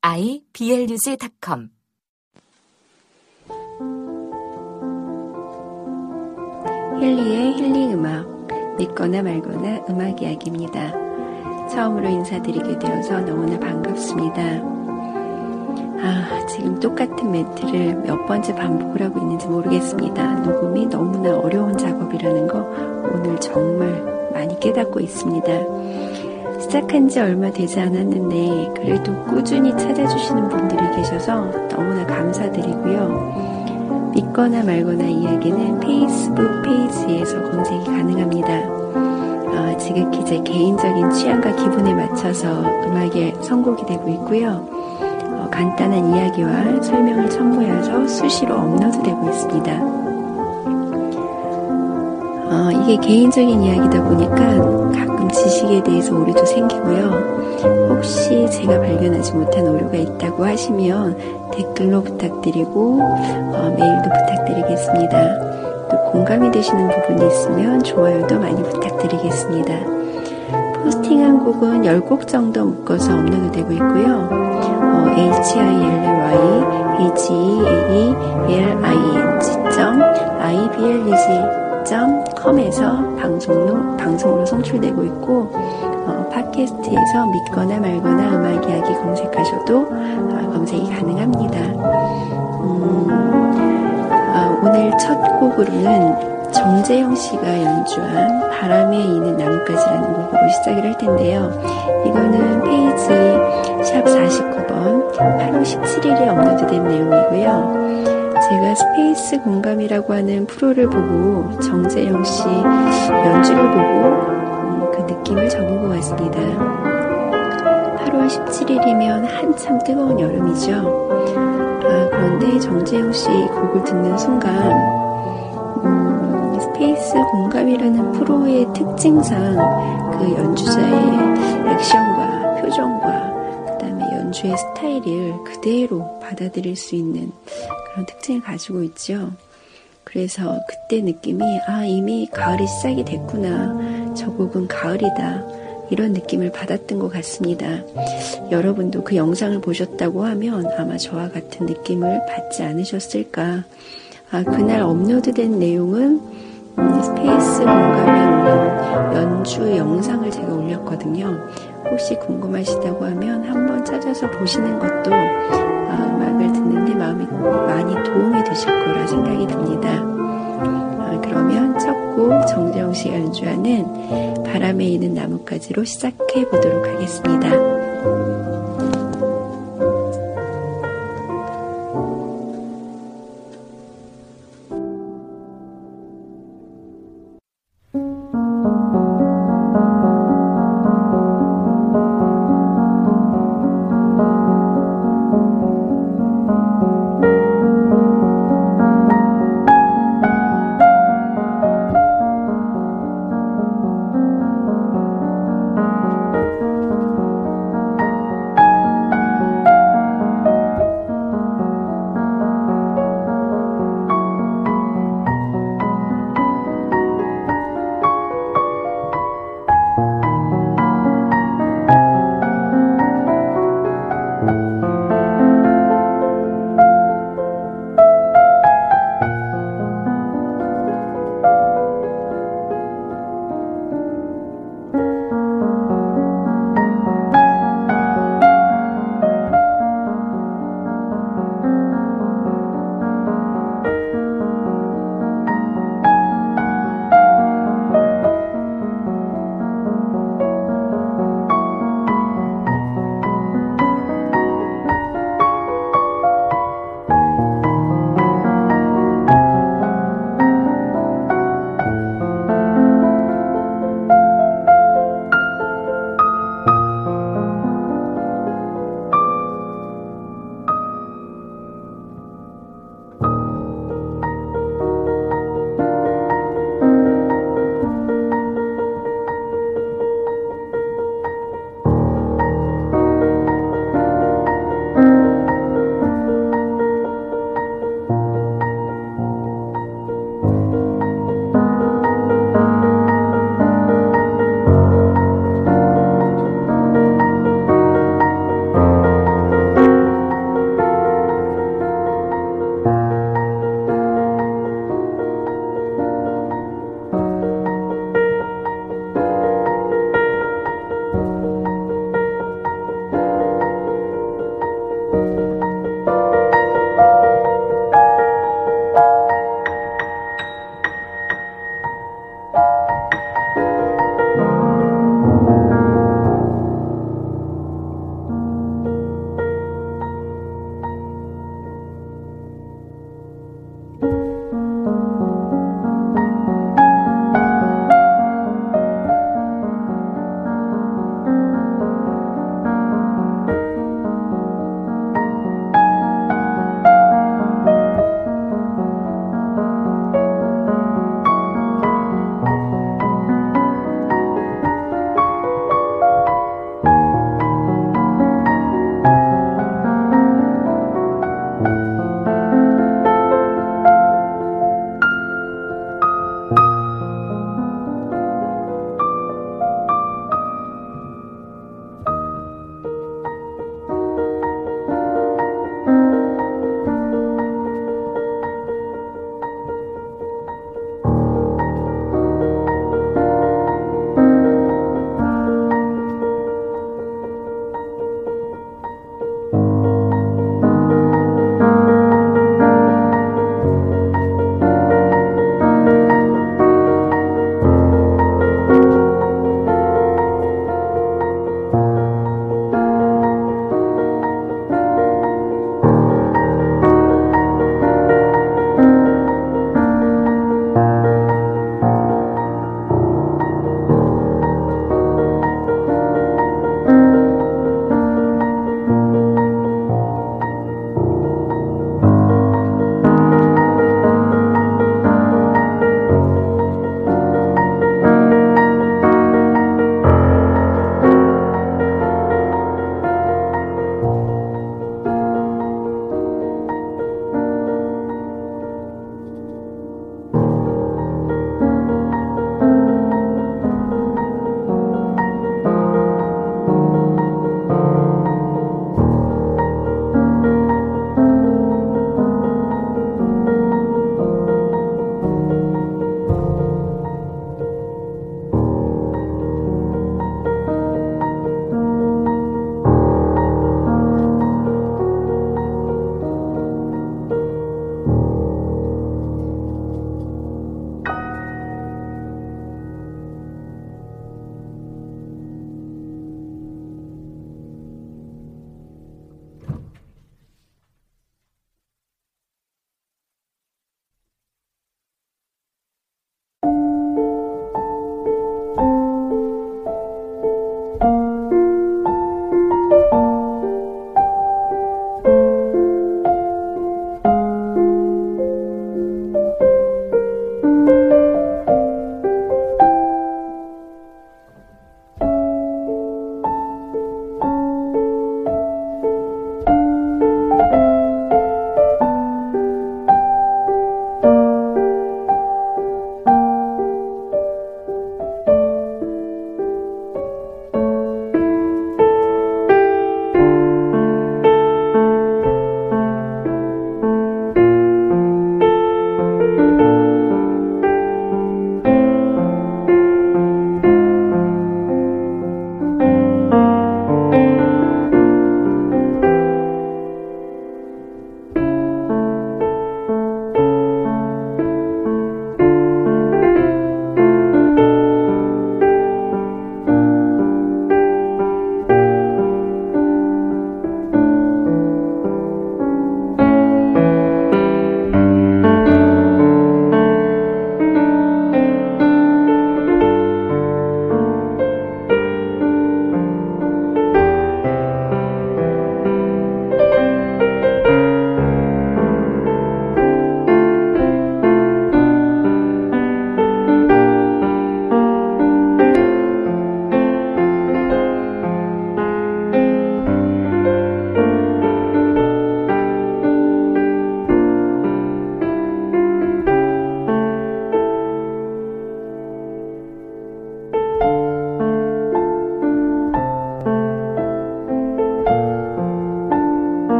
iblog.com 힐리의 힐링 음악, 믿거나 말거나 음악 이야기입니다. 처음으로 인사드리게 되어서 너무나 반갑습니다. 아, 지금 똑같은 멘트를 몇 번째 반복을 하고 있는지 모르겠습니다. 녹음이 너무나 어려운 작업이라는 거 오늘 정말 많이 깨닫고 있습니다. 시작한 지 얼마 되지 않았는데 그래도 꾸준히 찾아주시는 분들이 계셔서 너무나 감사드리고요. 믿거나 말거나 이야기는 페이스북 페이지에서 검색이 가능합니다. 어, 지극히 제 개인적인 취향과 기분에 맞춰서 음악에 선곡이 되고 있고요. 어, 간단한 이야기와 설명을 첨부해서 수시로 업로드되고 있습니다. 어, 이게 개인적인 이야기다 보니까 가끔 지식에 대해서 오류도 생기고요. 혹시 제가 발견하지 못한 오류가 있다고 하시면 댓글로 부탁드리고 어, 메일도 부탁드리겠습니다. 또 공감이 되시는 부분이 있으면 좋아요도 많이 부탁드리겠습니다. 포스팅한 곡은 10곡 정도 묶어서 업로드 되고 있고요. 어, hilly, haelli.iblog.com에서 방송로, 방송으로 송출되고 있고 어, 팟캐스트에서 믿거나 말거나 음악 이야기 검색하셔도 어, 검색이 가능합니다. 음, 어, 오늘 첫 곡으로는 정재영 씨가 연주한 바람에 이는 나뭇가지라는 곡으로 시작을 할 텐데요. 이거는 페이지 샵 49번 8월 17일에 업로드된 내용이고요. 제가 스페이스 공감이라고 하는 프로를 보고 정재형 씨 연주를 보고 음, 그 느낌을 적은 것 같습니다. 8월 17일이면 한참 뜨거운 여름이죠. 아, 그런데 정재형 씨 곡을 듣는 순간 음, 스페이스 공감이라는 프로의 특징상 그 연주자의 액션과 표정과 그 다음에 연주의 스타일을 그대로 받아들일 수 있는 그런 특징을 가지고 있죠. 그래서 그때 느낌이 아 이미 가을이 시작이 됐구나 저 곡은 가을이다 이런 느낌을 받았던 것 같습니다. 여러분도 그 영상을 보셨다고 하면 아마 저와 같은 느낌을 받지 않으셨을까 아, 그날 업로드된 내용은 음, 스페이스 올린 연주 영상을 제가 올렸거든요. 혹시 궁금하시다고 하면 한번 찾아서 보시는 것도 아, 음악을 듣는데 마음이 많이 도움이 되실 거라 생각이 듭니다. 아, 그러면 첫 곡 정재형 씨가 연주하는 바람에 이는 나뭇가지로 시작해 보도록 하겠습니다.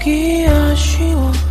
돌아서기 아쉬워